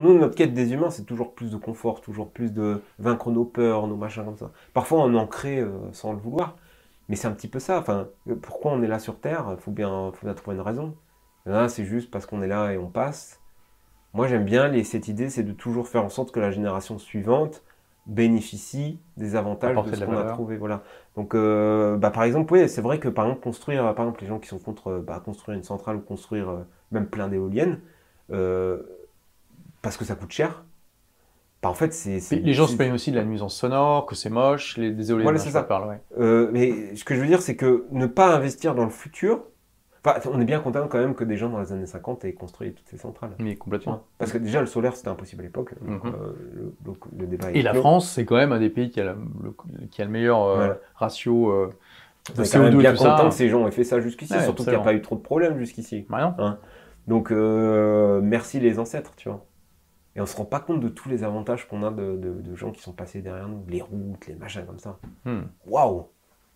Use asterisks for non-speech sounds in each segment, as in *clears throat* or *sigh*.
Nous, notre quête des humains, c'est toujours plus de confort, toujours plus de vaincre nos peurs, nos machins comme ça. Parfois, on en crée euh, sans le vouloir, mais c'est un petit peu ça. Enfin, euh, pourquoi on est là sur Terre Il faut bien, faut bien trouver une raison. Là, c'est juste parce qu'on est là et on passe. Moi, j'aime bien les, cette idée, c'est de toujours faire en sorte que la génération suivante bénéficie des avantages Apporter de ce qu'on a trouvé. Voilà. Donc, euh, bah, par exemple, oui, c'est vrai que par exemple, construire, par exemple, les gens qui sont contre bah, construire une centrale ou construire euh, même plein d'éoliennes, parce que ça coûte cher, bah, en fait, c'est. les gens se plaignent aussi de la nuisance sonore, que c'est moche, les désolés, Voilà, c'est ça. parle, ouais. Euh, mais ce que je veux dire, c'est que ne pas investir dans le futur. Enfin, on est bien content quand même que des gens dans les années 50 aient construit toutes ces centrales. Mais complètement. Parce que déjà, le solaire, c'était impossible à l'époque. Donc, Mhm. euh, le, donc, le débat est Et la. France, c'est quand même un des pays qui a, la- le, qui a le meilleur euh, Voilà. ratio de On est quand même CO2 et bien ça. content que ces gens aient fait ça jusqu'ici, Ouais, surtout qu'il n'y a pas eu trop de problèmes jusqu'ici. Bah non. Donc, merci les ancêtres, tu vois. Et on se rend pas compte de tous les avantages qu'on a de, de- de gens qui sont passés derrière nous, les routes, les machins comme ça. Hmm. Waouh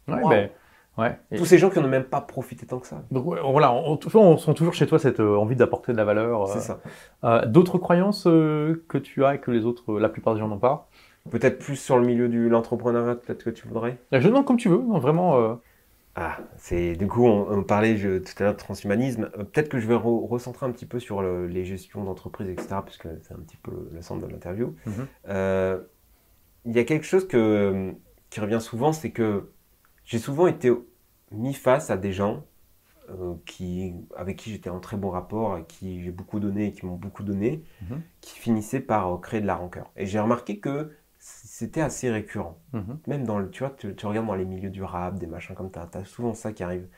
Ouais, Wow. ben, ouais. Et- Tous ces gens qui n'ont même pas profité tant que ça. donc voilà, on, on, on sent toujours chez toi cette euh, envie d'apporter de la valeur. euh, C'est ça. euh, D'autres croyances que tu as et que les autres, la plupart des gens n'ont pas? Peut-être plus sur le milieu de l'entrepreneuriat, peut-être que tu voudrais? Je demande comme tu veux, non, vraiment. Ah, c'est du coup, on, on parlait je- tout à l'heure de transhumanisme. Euh, Peut-être que je vais re- recentrer un petit peu sur le- les gestions d'entreprise, etc., puisque c'est un petit peu le, le centre de l'interview. Mhm. Euh, Il y a quelque chose que, qui revient souvent, c'est que j'ai souvent été mis face à des gens euh, qui, avec qui j'étais en très bon rapport, qui j'ai beaucoup donné et qui m'ont beaucoup donné, Mhm. qui finissaient par créer de la rancœur. Et j'ai remarqué que c'était assez récurrent. mhm. Même dans le, tu vois, tu, tu regardes dans les milieux du rap, des machins comme ça, t'as souvent ça qui arrive.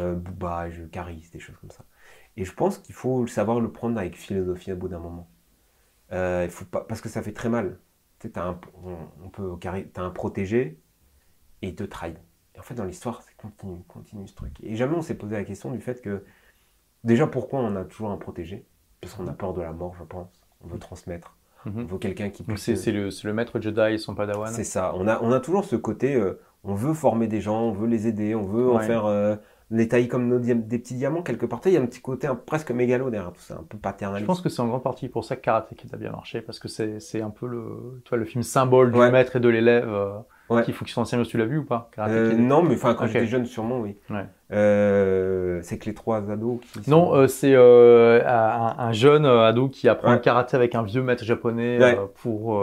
Euh, boubage, caris, des choses comme ça. Et je pense qu'il faut savoir le prendre avec philosophie au bout d'un moment. Euh, il faut pas, parce que ça fait très mal. Tu sais, t'as un, on, on peut, t'as un protégé et il te trahit. Et en fait, dans l'histoire, c'est continu, continue ce truc. Et jamais on s'est posé la question du fait que, déjà, pourquoi on a toujours un protégé? Parce qu'on a peur de la mort, je pense. On veut transmettre. On Mhm. veut quelqu'un qui Donc puisse. c'est c'est le, c'est le maître Jedi et son padawan. C'est ça. On a, on a toujours ce côté, euh, on veut former des gens, on veut les aider, on veut en faire euh, les tailler comme nos dia- des petits diamants quelque part. Il y a un petit côté un- presque mégalo derrière tout ça, un peu Je paternaliste. pense que c'est en grande partie pour ça que Karate Kid a bien marché, parce que c'est c'est un peu le, tu vois, le film symbole du Ouais. maître et de l'élève euh, Ouais. qu'il faut qu'ils soient enseignés. Tu l'as vu ou pas Euh, non, mais enfin quand Ok. j'étais jeune, sûrement oui. Ouais. Euh, c'est que les trois ados qui. Non, euh, c'est un, un jeune ado qui apprend Ouais. le karaté avec un vieux maître japonais pour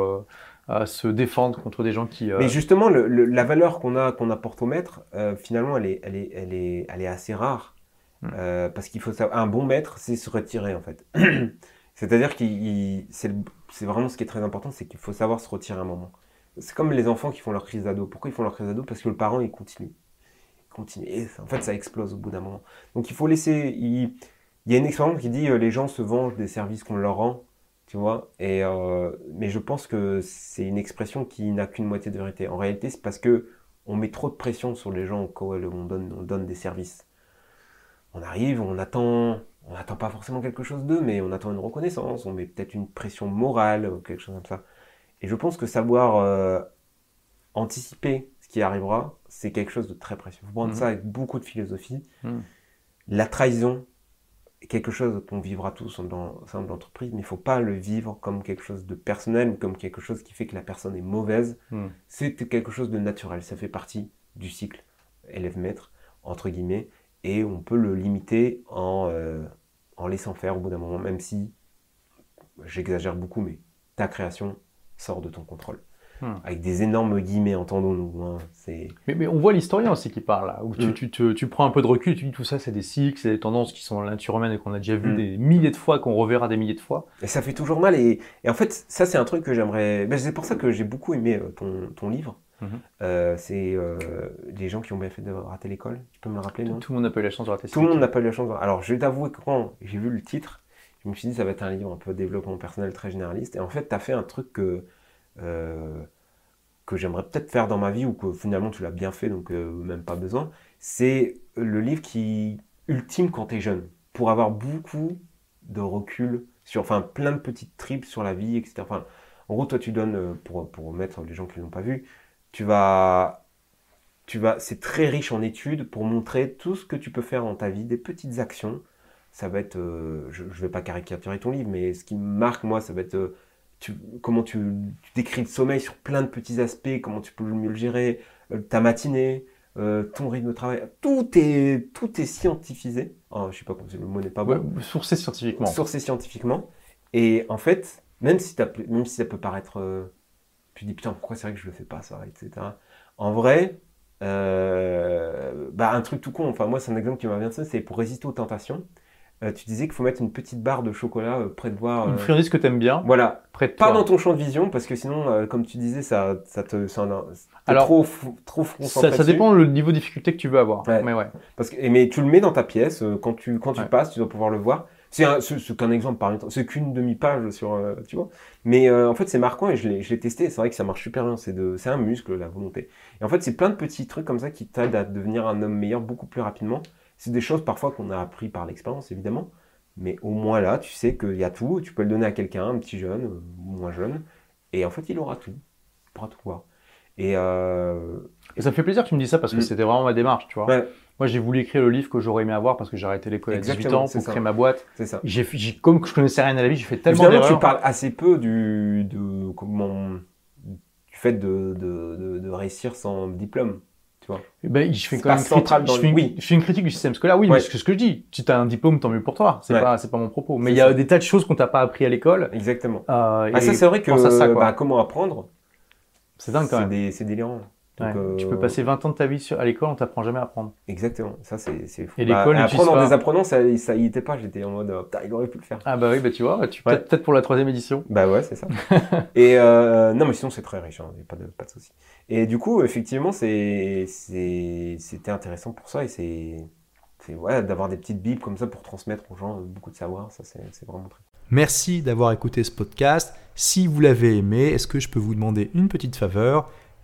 se défendre contre des gens qui. Mais justement, le- le- la valeur qu'on a, qu'on apporte au maître, finalement, elle est, elle est, elle est, elle est assez rare. Hmm. Parce qu'il faut savoir, un bon maître, c'est se retirer en fait. *clears throat* C'est-à-dire qu'il, c'est vraiment ce qui est très important, c'est qu'il faut savoir se retirer un moment. C'est comme les enfants qui font leur crise d'ado. Pourquoi ils font leur crise d'ado? Parce que le parent, il continue. Il continue. Et en fait, ça explose au bout d'un moment. Donc il faut laisser. Il, y a une expression qui dit euh, les gens se vengent des services qu'on leur rend. Tu vois et, euh, Mais je pense que c'est une expression qui n'a qu'une moitié de vérité. En réalité, c'est parce que on met trop de pression sur les gens auxquels on donne, on donne des services. On arrive, on attend, on n'attend pas forcément quelque chose d'eux, mais on attend une reconnaissance, on met peut-être une pression morale ou quelque chose comme ça. Et je pense que savoir euh, anticiper ce qui arrivera, c'est quelque chose de très précieux. Il faut prendre Mhm. ça avec beaucoup de philosophie. Mhm. La trahison est quelque chose qu'on vivra tous dans au sein de l'entreprise, mais il ne faut pas le vivre comme quelque chose de personnel comme quelque chose qui fait que la personne est mauvaise. Mhm. C'est quelque chose de naturel, ça fait partie du cycle élève-maître, entre guillemets, et on peut le limiter en, euh, en laissant faire au bout d'un moment, même si, j'exagère beaucoup, mais ta création sort de ton contrôle. Hmm. Avec des énormes guillemets, entendons-nous. hein, c'est... Mais, mais on voit l'historien aussi qui parle là, où tu, Mm. tu, tu prends un peu de recul, tu dis tout ça c'est des cycles, c'est des tendances qui sont dans la nature humaine et qu'on a déjà vu Mm. des milliers de fois, qu'on reverra des milliers de fois. Et ça fait toujours mal. Et, et en fait, ça, c'est un truc que j'aimerais. Ben, c'est pour ça que j'ai beaucoup aimé euh, ton, ton livre. Mhm. Euh, c'est euh, les gens qui ont bien fait de rater l'école. Tu peux me le rappeler, non? Tout le monde n'a pas eu la chance de rater Tout le monde n'a pas eu la chance. de- Alors, je vais t'avouer que quand j'ai vu le titre, je me suis dit ça va être un livre un peu développement personnel très généraliste. Et en fait, tu as fait un truc que, euh, que j'aimerais peut-être faire dans ma vie ou que finalement tu l'as bien fait, donc euh, même pas besoin. C'est le livre qui ultime quand tu es jeune, pour avoir beaucoup de recul sur, enfin, plein de petites tripes sur la vie, etc. Enfin, en gros, toi, tu donnes, euh, pour, pour mettre les gens qui ne l'ont pas vu, tu vas tu vas, c'est très riche en études pour montrer tout ce que tu peux faire dans ta vie, des petites actions. Ça va être, euh, je, je vais pas caricaturer ton livre, mais ce qui me marque moi, ça va être euh, tu, comment tu, tu décris le sommeil sur plein de petits aspects, comment tu peux mieux le gérer, euh, ta matinée, ton rythme de travail, tout est, tout est scientifisé. Oh, je sais pas comment le mot n'est pas bon. Ouais, sourcé scientifiquement. Sourcé scientifiquement. Et en fait, même si, t'as- même si ça peut paraître. tu dis putain, pourquoi c'est vrai que je le fais pas, ça, etc. En vrai, bah, un truc tout con, enfin, moi, c'est un exemple qui m'a bien ça, c'est pour résister aux tentations. Euh, tu disais qu'il faut mettre une petite barre de chocolat euh, près de toi. Une euh, friandise que t'aimes bien, voilà, près de pas toi. dans ton champ de vision, parce que sinon, euh, comme tu disais, ça, ça te. Ça, Alors, trop, trop Ça, ça dépend le niveau de difficulté que tu veux avoir. Ouais. Mais ouais. Parce que, et- mais tu le mets dans ta pièce, quand tu, quand tu Ouais. passes, tu dois pouvoir le voir. C'est un- c'est- c'est qu'un exemple par exemple, c'est qu'une demi-page sur, tu vois. Mais en fait, c'est marquant et je l'ai testé. C'est vrai que ça marche super bien. C'est de, c'est un muscle, la volonté. Et en fait, c'est plein de petits trucs comme ça qui t'aident à devenir un homme meilleur beaucoup plus rapidement. C'est des choses parfois qu'on a appris par l'expérience, évidemment. Mais au moins là, tu sais qu'il y a tout. Tu peux le donner à quelqu'un, un petit jeune euh, ou moins jeune. Et en fait, il aura tout. Il pourra tout voir. Et euh, Et ça me fait plaisir que tu me dises ça parce que Mm. c'était vraiment ma démarche, tu vois. ouais, Moi, j'ai voulu écrire le livre que j'aurais aimé avoir parce que j'ai arrêté l'école à 18 Exactement, ans pour ça. créer ma boîte. c'est ça. J'ai, comme je connaissais rien à la vie, j'ai fait tellement d'erreurs. tu parles assez peu du, de, comment, du fait de, de, de, de réussir sans diplôme. Vois. Eh Ben, je fais quand même critique, dans je fais une, oui. je fais une critique du système scolaire. Oui, Ouais. mais c'est ce que je dis. Si tu as un diplôme, tant mieux pour toi. C'est Ouais. pas, c'est pas mon propos. Mais il y a ça. des tas de choses qu'on t'a pas appris à l'école. Exactement. Euh, Ah, et ça, c'est vrai que ça, quoi. bah, comment apprendre, c'est dingue quand même. c'est délirant. Donc, Ouais. euh, Tu peux passer 20 ans de ta vie sur, à l'école, on t'apprend jamais à apprendre. Exactement. Ça, c'est fou. Et l'école n'utilise apprendre en désapprenant, ça, ça y était pas. J'étais en mode, oh, putain, il aurait pu le faire. Ah bah oui, bah tu vois, tu, Ouais. peut-être, pour la troisième édition. Bah ouais, c'est ça. *laughs* et euh, non, mais sinon c'est très riche, hein, pas de pas de souci. Et du coup, effectivement, c'était intéressant pour ça et c'est ouais d'avoir des petites bibles comme ça pour transmettre aux gens beaucoup de savoir, ça c'est vraiment très. Merci d'avoir écouté ce podcast. Si vous l'avez aimé, est-ce que je peux vous demander une petite faveur?